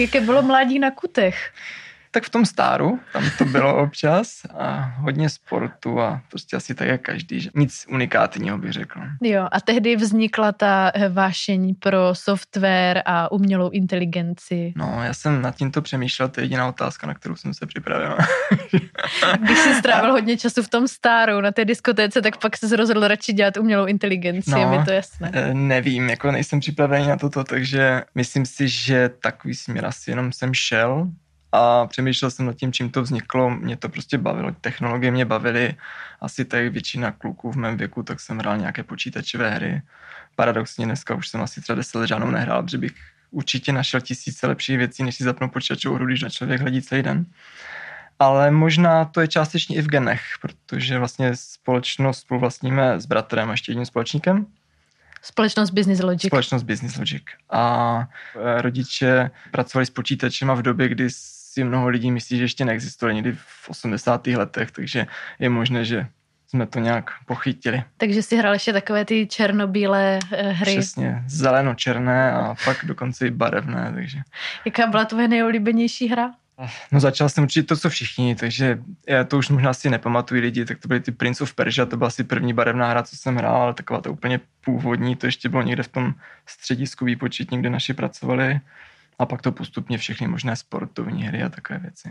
Jaké bylo mládí na kutech? Tak v tom stáru, tam to bylo občas a hodně sportu a prostě asi tak jak každý, že nic unikátního bych řekl. Jo, a tehdy vznikla ta eh, vášení pro software a umělou inteligenci. No, já jsem nad tímto přemýšlel, to je jediná otázka, na kterou jsem se připravil. Když jsi strávil hodně času v tom stáru na té diskotéce, tak pak se rozhodl radši dělat umělou inteligenci, no, je mi to jasné. Eh, nevím, jako nejsem připravený na toto, takže myslím si, že takový směr asi jenom jsem šel, a přemýšlel jsem nad tím, čím to vzniklo. Mě to prostě bavilo, technologie mě bavily. Asi tak většina kluků v mém věku, tak jsem hrál nějaké počítačové hry. Paradoxně dneska už jsem asi třeba deset let žádnou nehrál, protože bych určitě našel tisíce lepších věcí, než si zapnout počítačovou hru, když na člověk hledí celý den. Ale možná to je částečně i v genech, protože vlastně společnost spoluvlastníme s bratrem a ještě jedním společníkem. Společnost Business Logic. Společnost Business Logic. A e, rodiče pracovali s počítačem a v době, kdy si mnoho lidí myslí, že ještě neexistuje někdy v 80. letech, takže je možné, že jsme to nějak pochytili. Takže si hrál ještě takové ty černobílé eh, hry. Přesně, zeleno-černé a pak dokonce i barevné. Takže. Jaká byla tvoje nejoblíbenější hra? No začal jsem určitě to, co všichni, takže já to už možná si nepamatuju lidi, tak to byly ty Prince of Persia, to byla asi první barevná hra, co jsem hrál, ale taková to úplně původní, to ještě bylo někde v tom středisku výpočetní, kde naši pracovali a pak to postupně všechny možné sportovní hry a takové věci.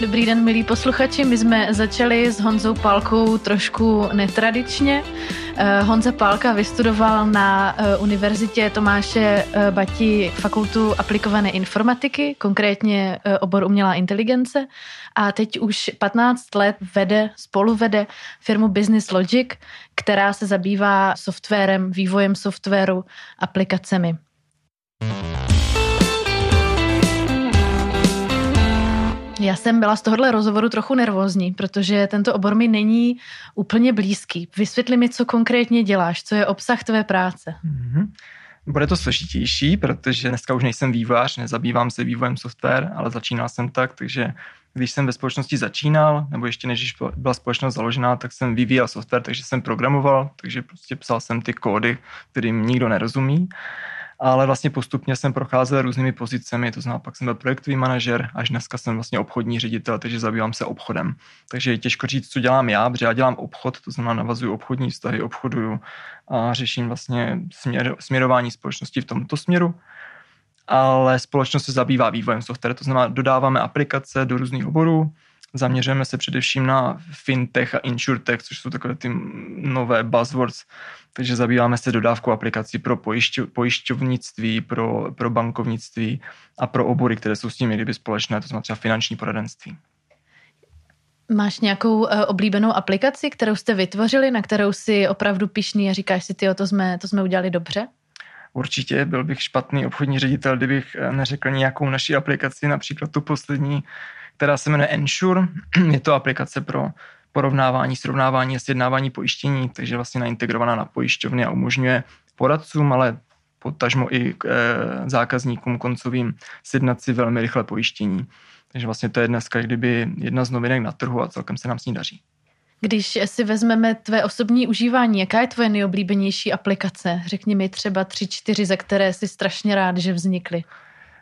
Dobrý den, milí posluchači. My jsme začali s Honzou Pálkou trošku netradičně. Eh, Honza Pálka vystudoval na eh, Univerzitě Tomáše eh, Bati fakultu aplikované informatiky, konkrétně obor umělá inteligence a teď už 15 let vede, spoluvede firmu Business Logic, která se zabývá softwarem, vývojem softwaru, aplikacemi. Já jsem byla z tohohle rozhovoru trochu nervózní, protože tento obor mi není úplně blízký. Vysvětli mi, co konkrétně děláš, co je obsah tvé práce. Mm-hmm. Bude to složitější, protože dneska už nejsem vývojář, nezabývám se vývojem software, ale začínal jsem tak, takže když jsem ve společnosti začínal, nebo ještě než byla společnost založená, tak jsem vyvíjel software, takže jsem programoval, takže prostě psal jsem ty kódy, kterým nikdo nerozumí ale vlastně postupně jsem procházel různými pozicemi, to znamená, pak jsem byl projektový manažer, až dneska jsem vlastně obchodní ředitel, takže zabývám se obchodem. Takže je těžko říct, co dělám já, protože já dělám obchod, to znamená navazuju obchodní vztahy, obchoduju a řeším vlastně směr, směrování společnosti v tomto směru ale společnost se zabývá vývojem software, to znamená, dodáváme aplikace do různých oborů, Zaměřujeme se především na fintech a insurtech, což jsou takové ty nové buzzwords, takže zabýváme se dodávkou aplikací pro pojišťo, pojišťovnictví, pro, pro bankovnictví a pro obory, které jsou s tím kdyby společné, to znamená třeba finanční poradenství. Máš nějakou uh, oblíbenou aplikaci, kterou jste vytvořili, na kterou si opravdu pišný a říkáš si, ty, to jsme, to jsme udělali dobře? Určitě byl bych špatný obchodní ředitel, kdybych eh, neřekl nějakou naší aplikaci, například tu poslední, která se jmenuje Ensure. Je to aplikace pro porovnávání, srovnávání a sjednávání pojištění, takže vlastně naintegrovaná na pojišťovny a umožňuje poradcům, ale potažmo i k, e, zákazníkům koncovým sjednat si velmi rychle pojištění. Takže vlastně to je dneska kdyby jedna z novinek na trhu a celkem se nám s ní daří. Když si vezmeme tvé osobní užívání, jaká je tvoje nejoblíbenější aplikace? Řekni mi třeba tři, čtyři, za které jsi strašně rád, že vznikly.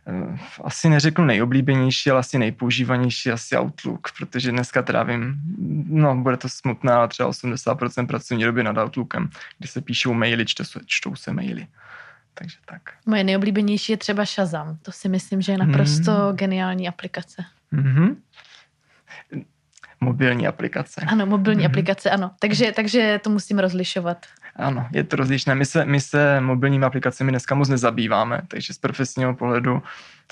Eh, asi neřeknu nejoblíbenější, ale asi nejpoužívanější asi Outlook, protože dneska trávím, no bude to smutné, ale třeba 80% pracovní doby nad Outlookem, kdy se píšou maily, čtou, čtou se maily. Takže tak. Moje nejoblíbenější je třeba Shazam. To si myslím, že je naprosto mm. geniální aplikace. Mm-hmm mobilní aplikace. Ano, mobilní mm-hmm. aplikace, ano. Takže, takže to musím rozlišovat. Ano, je to rozlišné. My se, my se mobilními aplikacemi dneska moc nezabýváme, takže z profesního pohledu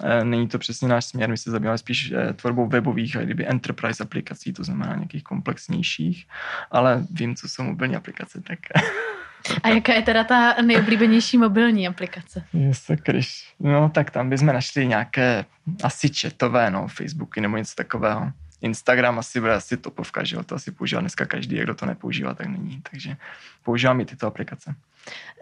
e, není to přesně náš směr. My se zabýváme spíš e, tvorbou webových a kdyby enterprise aplikací, to znamená nějakých komplexnějších, ale vím, co jsou mobilní aplikace, tak... A jaká je teda ta nejoblíbenější mobilní aplikace? Jestli když, no tak tam bychom našli nějaké asi četové, no, Facebooky nebo něco takového. Instagram asi bude asi topovka, že jo, to asi používá dneska každý, kdo to nepoužívá, tak není. Takže používám i tyto aplikace.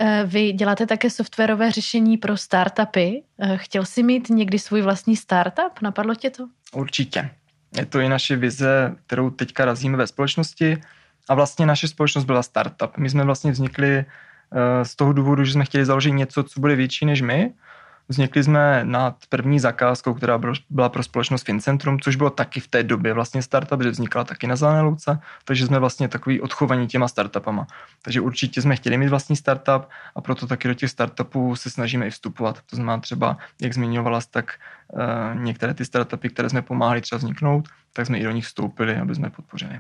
Eh, vy děláte také softwarové řešení pro startupy. Eh, chtěl jsi mít někdy svůj vlastní startup? Napadlo tě to? Určitě. Je to i naše vize, kterou teďka razíme ve společnosti. A vlastně naše společnost byla startup. My jsme vlastně vznikli z toho důvodu, že jsme chtěli založit něco, co bude větší než my, Vznikli jsme nad první zakázkou, která byla pro společnost Fincentrum, což bylo taky v té době vlastně startup, že vznikala taky na Zelené louce, takže jsme vlastně takový odchovaní těma startupama. Takže určitě jsme chtěli mít vlastní startup a proto taky do těch startupů se snažíme i vstupovat. To znamená třeba, jak zmiňovala, tak uh, některé ty startupy, které jsme pomáhali třeba vzniknout, tak jsme i do nich vstoupili, aby jsme podpořili.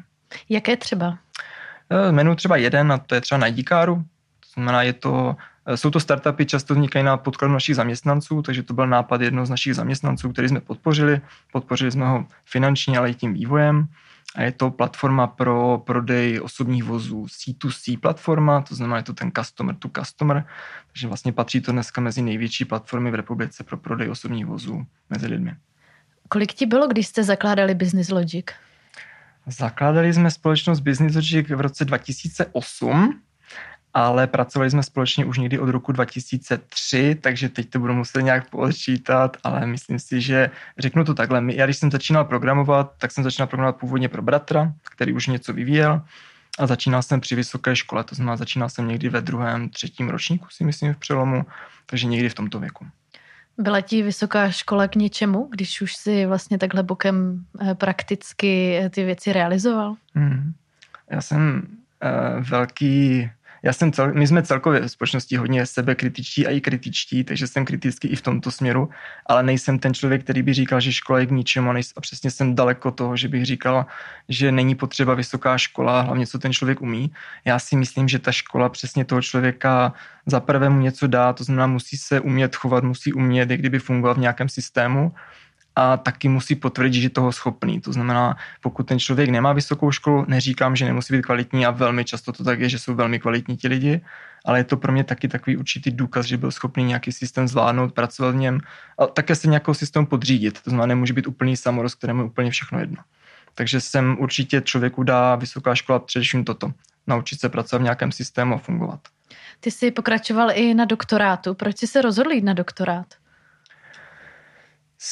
Jaké třeba? Jmenuji třeba jeden a to je třeba na Díkáru. To znamená, je to Eh, jsou to startupy, často vznikají na podkladu našich zaměstnanců, takže to byl nápad jednoho z našich zaměstnanců, který jsme podpořili. Podpořili jsme ho finančně, ale i tím vývojem. A je to platforma pro prodej osobních vozů, C2C platforma, to znamená, je to ten customer to customer, takže vlastně patří to dneska mezi největší platformy v republice pro prodej osobních vozů mezi lidmi. Kolik ti bylo, když jste zakládali Business Logic? Zakládali jsme společnost Business Logic v roce 2008 ale pracovali jsme společně už někdy od roku 2003, takže teď to budu muset nějak počítat, ale myslím si, že řeknu to takhle. Já když jsem začínal programovat, tak jsem začínal programovat původně pro bratra, který už něco vyvíjel a začínal jsem při vysoké škole, to znamená začínal jsem někdy ve druhém, třetím ročníku si myslím v přelomu, takže někdy v tomto věku. Byla ti vysoká škola k něčemu, když už si vlastně takhle bokem eh, prakticky eh, ty věci realizoval? Hmm. Já jsem uh, velký já jsem cel, my jsme celkově ve společnosti hodně sebekritičtí a i kritičtí, takže jsem kritický i v tomto směru, ale nejsem ten člověk, který by říkal, že škola je k ničemu a přesně jsem daleko toho, že bych říkal, že není potřeba vysoká škola, hlavně co ten člověk umí. Já si myslím, že ta škola přesně toho člověka za prvé mu něco dá, to znamená musí se umět chovat, musí umět, jak kdyby fungovat v nějakém systému a taky musí potvrdit, že toho schopný. To znamená, pokud ten člověk nemá vysokou školu, neříkám, že nemusí být kvalitní a velmi často to tak je, že jsou velmi kvalitní ti lidi, ale je to pro mě taky takový určitý důkaz, že byl schopný nějaký systém zvládnout, pracovat v něm a také se nějakou systém podřídit. To znamená, nemůže být úplný samorost, kterému je úplně všechno jedno. Takže jsem určitě člověku dá vysoká škola především toto. Naučit se pracovat v nějakém systému a fungovat. Ty jsi pokračoval i na doktorátu. Proč jsi se rozhodl jít na doktorát?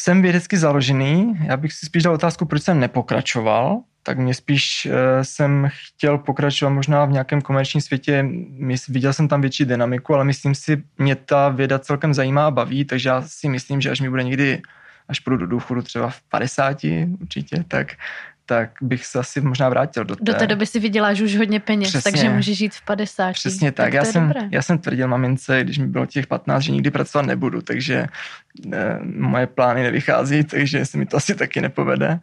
Jsem vědecky založený. Já bych si spíš dal otázku, proč jsem nepokračoval. Tak mě spíš uh, jsem chtěl pokračovat možná v nějakém komerčním světě. Viděl jsem tam větší dynamiku, ale myslím si, mě ta věda celkem zajímá a baví, takže já si myslím, že až mi bude někdy až půjdu do důchodu třeba v 50 určitě, tak tak bych se asi možná vrátil do té. Do té doby si vyděláš už hodně peněz, Přesně. takže můžeš žít v 50. Přesně tak. tak já, jsem, já jsem tvrdil mamince, když mi bylo těch 15, že nikdy pracovat nebudu, takže ne, moje plány nevychází, takže se mi to asi taky nepovede.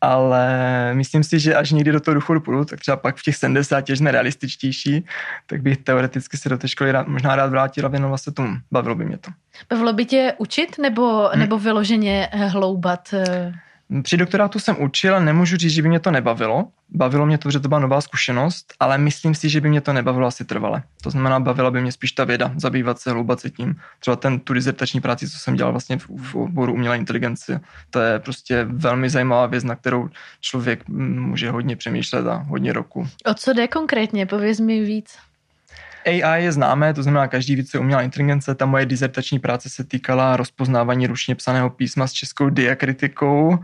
Ale myslím si, že až někdy do toho důchodu půjdu, tak třeba pak v těch 70, jsme realističtější, tak bych teoreticky se do té školy rád, možná rád vrátil a věnoval se tomu. Bavilo by mě to. Bavilo by tě učit nebo, hmm. nebo vyloženě hloubat? Eh? Při doktorátu jsem učil, nemůžu říct, že by mě to nebavilo. Bavilo mě to, že to byla nová zkušenost, ale myslím si, že by mě to nebavilo asi trvale. To znamená, bavila by mě spíš ta věda, zabývat se, hloubat se tím. Třeba ten tu dizertační práci, co jsem dělal vlastně v, v oboru umělé inteligence, to je prostě velmi zajímavá věc, na kterou člověk může hodně přemýšlet a hodně roku. O co jde konkrétně? Pověz mi víc. AI je známé, to znamená každý ví, co je umělá inteligence. Ta moje dizertační práce se týkala rozpoznávání ručně psaného písma s českou diakritikou,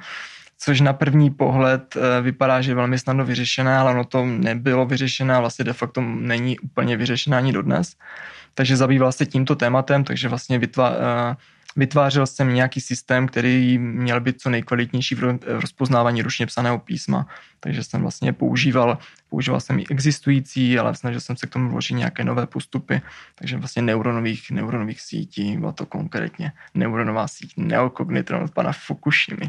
což na první pohled eh, vypadá, že je velmi snadno vyřešené, ale ono to nebylo vyřešené a vlastně de facto není úplně vyřešené ani dodnes. Takže zabýval se tímto tématem, takže vlastně vytvá, eh, vytvářel jsem nějaký systém, který měl být co nejkvalitnější v rozpoznávání ručně psaného písma. Takže jsem vlastně používal, používal jsem i existující, ale snažil jsem se k tomu vložit nějaké nové postupy. Takže vlastně neuronových, neuronových sítí, byla to konkrétně neuronová síť neokognitron od pana Fukushimy.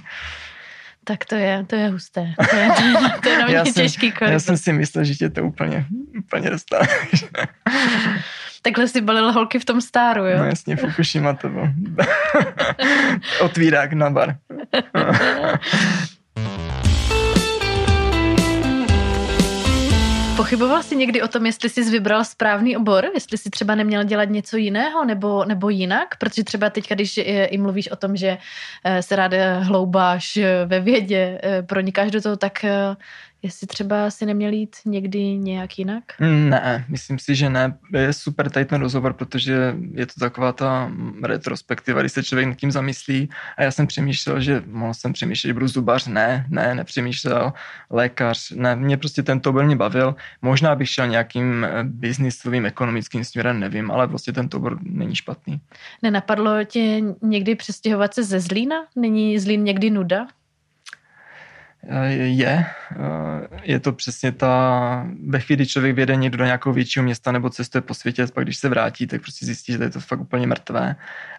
Tak to je, to je husté. To je, to je, to je na mě těžký kolik. Já jsem si myslel, že tě to úplně, úplně dostane. Takhle si balil holky v tom stáru, jo? No jasně, Fukushima to byl. Otvírák na bar. Pochyboval jsi někdy o tom, jestli jsi vybral správný obor, jestli jsi třeba neměl dělat něco jiného nebo, nebo jinak? Protože třeba teď, když i mluvíš o tom, že eh, se rád hloubáš ve vědě, eh, pronikáš do toho, tak eh, Jestli třeba si neměl jít někdy nějak jinak? Ne, myslím si, že ne. Je super tady ten rozhovor, protože je to taková ta retrospektiva, když se člověk nad tím zamyslí. A já jsem přemýšlel, že mohl jsem přemýšlet, že budu zubař. Ne, ne, nepřemýšlel. Lékař, ne, mě prostě tento obor mě bavil. Možná bych šel nějakým eh, biznisovým, ekonomickým směrem, nevím, ale prostě tento obor není špatný. Nenapadlo tě někdy přestěhovat se ze Zlína? Není Zlín někdy nuda? Je. Je to přesně ta, ve chvíli, člověk vyjede někdo do nějakého většího města nebo cestuje po světě, pak když se vrátí, tak prostě zjistí, že to je to fakt úplně mrtvé.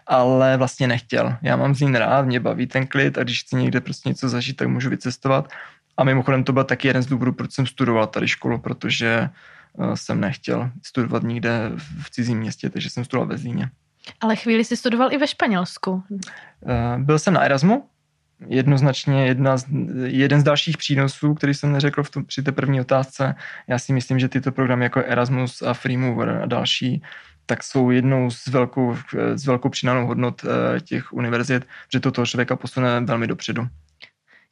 Ale vlastně nechtěl. Já mám z ní rád, mě baví ten klid a když chci někde prostě něco zažít, tak můžu vycestovat. A mimochodem to byl taky jeden z důvodů, proč jsem studoval tady školu, protože eh, jsem nechtěl studovat nikde v cizím městě, takže jsem studoval ve Zlíně. Ale chvíli jsi studoval i ve Španělsku. Eh, byl jsem na Erasmu, jednoznačně jedna z, jeden z dalších přínosů, který jsem neřekl v tom, při té první otázce. Já si myslím, že tyto programy jako Erasmus a Freemover a další tak jsou jednou z velkou, z velkou přidanou hodnot eh, těch univerzit, že to toho člověka posune velmi dopředu.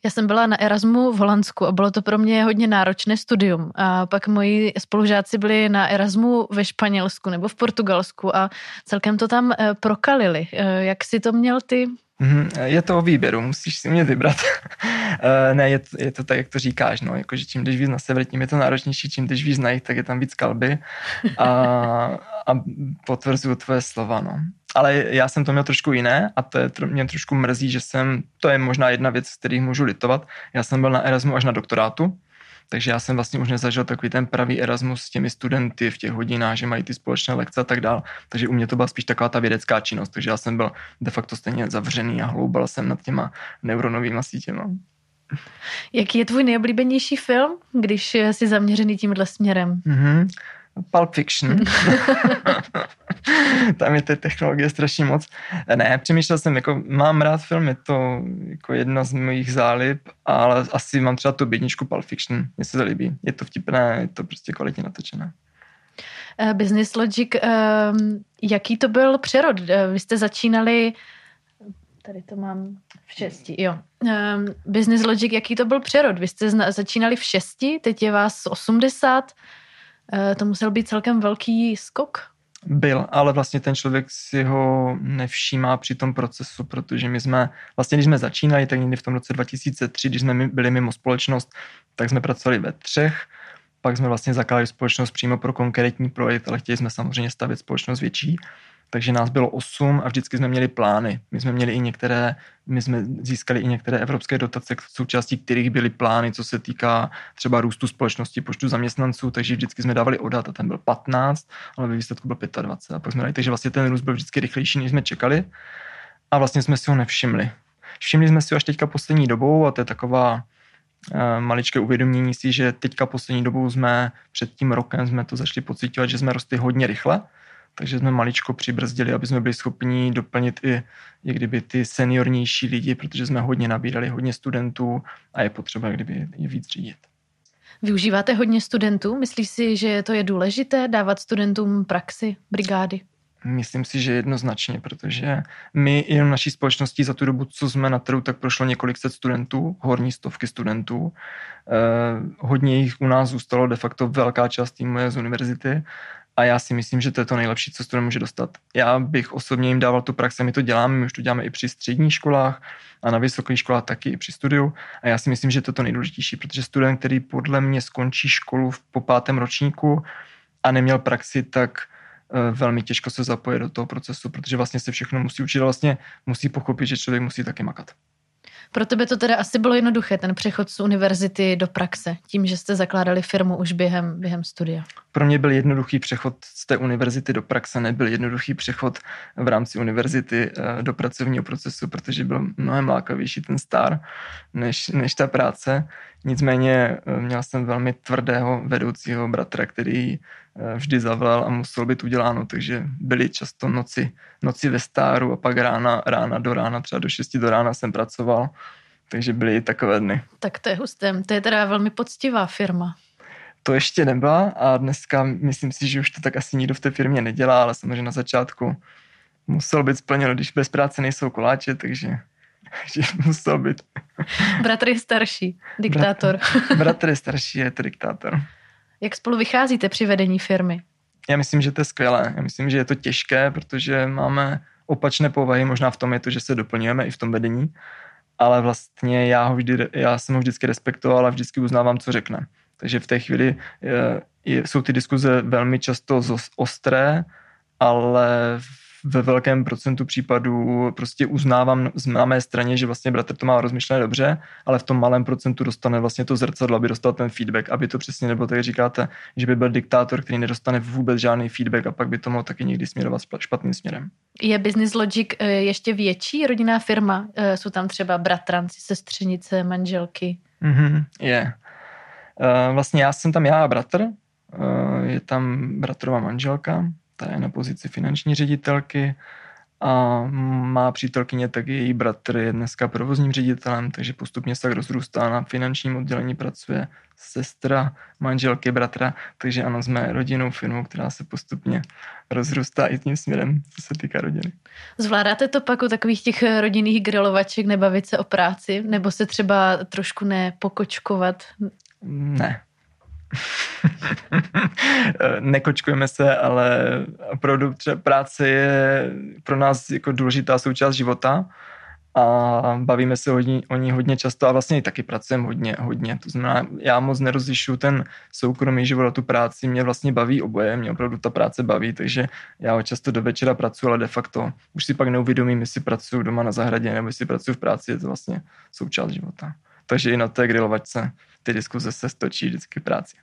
Já jsem byla na Erasmu v Holandsku a bylo to pro mě hodně náročné studium. A pak moji spolužáci byli na Erasmu ve Španělsku nebo v Portugalsku a celkem to tam eh, prokalili. Eh, jak si to měl ty? Mhm, je to o výběru, musíš si mě vybrat. Eh, ne, je to, je to tak, jak to říkáš, no, jakože čím jdeš víc na sever, tím je to náročnější, čím jdeš víc na jich, tak je tam víc kalby a, a potvrzuju tvoje slova, no. Ale já jsem to měl trošku jiné a to je, mě trošku mrzí, že jsem, to je možná jedna věc, z kterých můžu litovat. Já jsem byl na Erasmu až na doktorátu, takže já jsem vlastně už nezažil takový ten pravý Erasmus s těmi studenty v těch hodinách, že mají ty společné lekce a tak dál. Takže u mě to byla spíš taková ta vědecká činnost. Takže já jsem byl de facto stejně zavřený a hloubal jsem nad těma neuronovými sítěma. Jaký je tvůj nejoblíbenější film, když jsi zaměřený tímhle směrem? Mm-hmm. Pulp Fiction. Tam je té technologie strašně moc. Ne, přemýšlel jsem, jako mám rád film, je to jako jedna z mojich zálib, ale asi mám třeba tu bědničku Pulp Fiction. Mně se to líbí. Je to vtipné, je to prostě kvalitně natočené. Uh, Business Logic, uh, jaký to byl přerod? Uh, vy jste začínali, tady to mám v šesti, jo. Um, Business Logic, jaký to byl přerod? Vy jste zna- začínali v šesti, teď je vás 80. Uh, to musel být celkem velký skok. Byl, ale vlastně ten člověk si ho nevšímá při tom procesu, protože my jsme, vlastně když jsme začínali, tak někdy v tom roce 2003, když jsme byli mimo společnost, tak jsme pracovali ve třech, pak jsme vlastně zakládali společnost přímo pro konkrétní projekt, ale chtěli jsme samozřejmě stavit společnost větší takže nás bylo osm a vždycky jsme měli plány. My jsme měli i některé, my jsme získali i některé evropské dotace, součástí kterých byly plány, co se týká třeba růstu společnosti, počtu zaměstnanců, takže vždycky jsme dávali odat a ten byl 15, ale ve výsledku byl 25. A pak jsme dali, takže vlastně ten růst byl vždycky rychlejší, než jsme čekali a vlastně jsme si ho nevšimli. Všimli jsme si ho až teďka poslední dobou a to je taková uh, maličké uvědomění si, že teďka poslední dobou jsme před tím rokem jsme to začali pocitovat, že jsme rostli hodně rychle takže jsme maličko přibrzdili, aby jsme byli schopni doplnit i, i kdyby ty seniornější lidi, protože jsme hodně nabírali, hodně studentů a je potřeba kdyby je víc řídit. Využíváte hodně studentů? Myslíš si, že to je důležité dávat studentům praxi, brigády? Myslím si, že jednoznačně, protože my jenom naší společností za tu dobu, co jsme na trhu, tak prošlo několik set studentů, horní stovky studentů. Eh, hodně jich u nás zůstalo, de facto velká část týmu je z univerzity a já si myslím, že to je to nejlepší, co student může dostat. Já bych osobně jim dával tu praxi, my to děláme, my už to děláme i při středních školách a na vysokých školách taky i při studiu. A já si myslím, že to je to nejdůležitější, protože student, který podle mě skončí školu po pátém ročníku a neměl praxi, tak eh, velmi těžko se zapoje do toho procesu, protože vlastně se všechno musí učit a vlastně musí pochopit, že člověk musí taky makat. Pro tebe to teda asi bylo jednoduché, ten přechod z univerzity do praxe, tím, že jste zakládali firmu už během, během studia. Pro mě byl jednoduchý přechod z té univerzity do praxe, nebyl jednoduchý přechod v rámci univerzity eh, do pracovního procesu, protože byl mnohem lákavější ten star než, než ta práce. Nicméně eh, měl jsem velmi tvrdého vedoucího bratra, který eh, vždy zavolal a musel být uděláno, takže byly často noci, noci ve stáru a pak rána, rána do rána, třeba do 6 do rána jsem pracoval, takže byly i takové dny. Tak to je husté, to je teda velmi poctivá firma. To ještě nebyla a dneska myslím si, že už to tak asi nikdo v té firmě nedělá, ale samozřejmě na začátku musel být splněno, když bez práce nejsou koláče, takže takže musel být. Bratr je starší, diktátor. Bratr, bratr je starší, je to diktátor. Jak spolu vycházíte při vedení firmy? Já myslím, že to je skvělé. Já myslím, že je to těžké, protože máme opačné povahy. Možná v tom je to, že se doplňujeme i v tom vedení, ale vlastně já, ho vždy, já jsem ho vždycky respektoval a vždycky uznávám, co řekne. Takže v té chvíli je, je, jsou ty diskuze velmi často ostré, ale ve velkém procentu případů prostě uznávám na mé straně, že vlastně bratr to má rozmyšlené dobře, ale v tom malém procentu dostane vlastně to zrcadlo, aby dostal ten feedback, aby to přesně nebylo tak, jak říkáte, že by byl diktátor, který nedostane vůbec žádný feedback a pak by to mohl taky někdy směrovat špatným směrem. Je Business Logic eh, ještě větší rodinná firma? Eh, jsou tam třeba bratranci, sestřenice, manželky? Mm-hmm, je. Uh, vlastně já jsem tam já a bratr, uh, je tam bratrová manželka, ta je na pozici finanční ředitelky a má přítelkyně, tak její bratr je dneska provozním ředitelem, takže postupně se tak rozrůstá na finančním oddělení, pracuje sestra manželky bratra, takže ano, jsme rodinnou firmou, která se postupně rozrůstá i tím směrem, co se týká rodiny. Zvládáte to pak u takových těch rodinných grilovaček nebavit se o práci, nebo se třeba trošku nepokočkovat? Ne, Nekočkujeme se, ale opravdu třeba práce je pro nás jako důležitá součást života a bavíme se o ní, o ní hodně často a vlastně i taky pracujeme hodně, hodně. To znamená, já moc nerozlišu ten soukromý život a tu práci, mě vlastně baví oboje, mě opravdu ta práce baví, takže já často do večera pracuji, ale de facto už si pak neuvědomím, jestli pracuji doma na zahradě nebo jestli pracuji v práci, je to vlastně součást života. Takže i na té grilovačce ty diskuze se stočí vždycky v práci.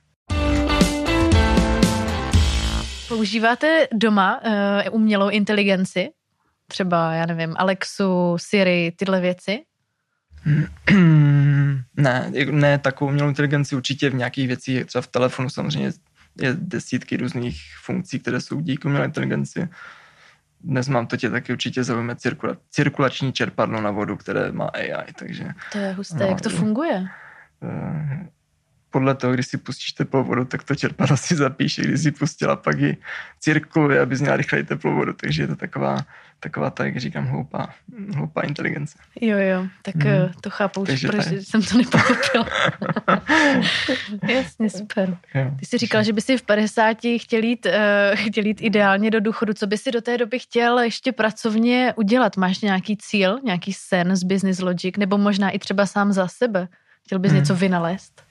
Používáte doma uh, umělou inteligenci? Třeba, já nevím, Alexu, Siri, tyhle věci? ne, ne, takovou umělou inteligenci určitě v nějakých věcích, třeba v telefonu samozřejmě je desítky různých funkcí, které jsou díky umělé inteligenci. Dnes mám to tě taky určitě zaujme cirkula, cirkulační čerpadlo na vodu, které má AI, takže... To je husté, no, jak to funguje? Podle toho, když si pustíš teplou vodu, tak to čerpadlo si zapíše, když si pustila, pak ji cirkuluje, aby měla rychleji teplou vodu, takže je to taková, taková ta, jak říkám, hloupá, hloupá inteligence. Jo, jo, tak hmm. to chápu už, protože jsem to nepochopila. Jasně, super. Jo. Ty jsi říkal, že by si v 50 chtěl jít, uh, chtěl jít ideálně do důchodu. Co by si do té doby chtěl ještě pracovně udělat? Máš nějaký cíl, nějaký sen z Business Logic, nebo možná i třeba sám za sebe? Chtěl bys hmm. něco vynalézt?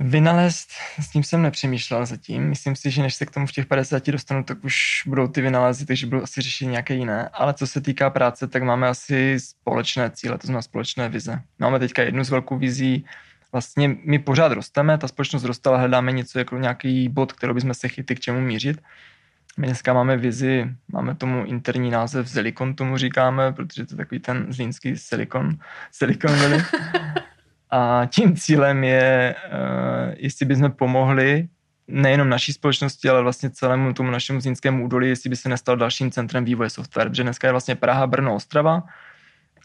Vynalézt, s tím jsem nepřemýšlel zatím. Myslím si, že než se k tomu v těch 50 dostanu, tak už budou ty vynálezy, takže budu asi řešit nějaké jiné. Ale co se týká práce, tak máme asi společné cíle, to znamená společné vize. Máme teďka jednu z velkou vizí, vlastně my pořád rosteme, ta společnost roste, ale hledáme něco jako nějaký bod, který bychom se chytli k čemu mířit. My dneska máme vizi, máme tomu interní název Zelikon, tomu říkáme, protože to je takový ten zlínský silikon, Silicon Valley. A tím cílem je, uh, jestli bychom pomohli nejenom naší společnosti, ale vlastně celému tomu našemu zínskému údolí, jestli by se nestal dalším centrem vývoje software, protože dneska je vlastně Praha, Brno, Ostrava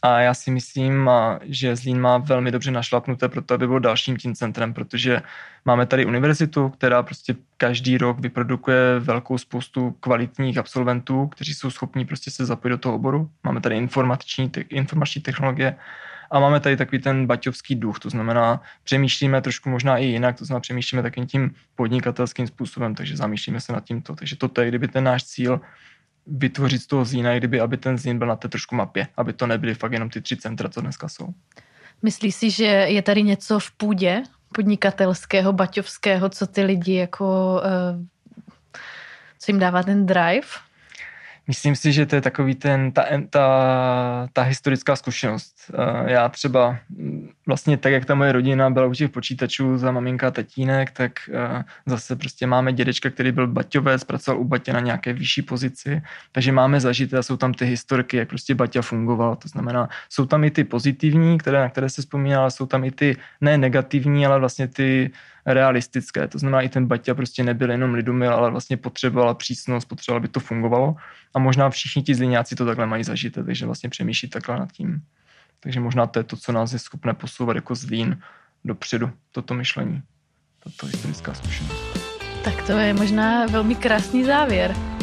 a já si myslím, že Zlín má velmi dobře našlapnuté pro to, aby byl dalším tím centrem, protože máme tady univerzitu, která prostě každý rok vyprodukuje velkou spoustu kvalitních absolventů, kteří jsou schopní prostě se zapojit do toho oboru. Máme tady informační, informační technologie, a máme tady takový ten baťovský duch, to znamená, přemýšlíme trošku možná i jinak, to znamená, přemýšlíme takým tím podnikatelským způsobem, takže zamýšlíme se nad tímto. Takže toto je, kdyby ten náš cíl vytvořit z toho zína, kdyby, aby ten zín byl na té trošku mapě, aby to nebyly fakt jenom ty tři centra, co dneska jsou. Myslíš si, že je tady něco v půdě podnikatelského, baťovského, co ty lidi jako, uh, co jim dává ten drive? Myslím si, že to je takový ten, ta, ta, ta historická zkušenost. Eh, já třeba mm, vlastně tak, jak ta moje rodina byla u těch počítačů za maminka a tatínek, tak eh, zase prostě máme dědečka, který byl baťovec, pracoval u Batě na nějaké vyšší pozici, takže máme zažité a jsou tam ty historky, jak prostě Baťa fungoval. To znamená, jsou tam i ty pozitivní, které, na které se vzpomínala, jsou tam i ty ne negativní, ale vlastně ty realistické. To znamená, i ten Baťa prostě nebyl jenom lidumil, ale vlastně potřebovala přísnost, potřebovala, aby to fungovalo. A možná všichni ti zliňáci to takhle mají zažité, takže vlastně přemýšlí takhle nad tím. Takže možná to je to, co nás je schopné posouvat jako zlín dopředu, toto myšlení, tato historická zkušenost. Tak to je možná velmi krásný závěr.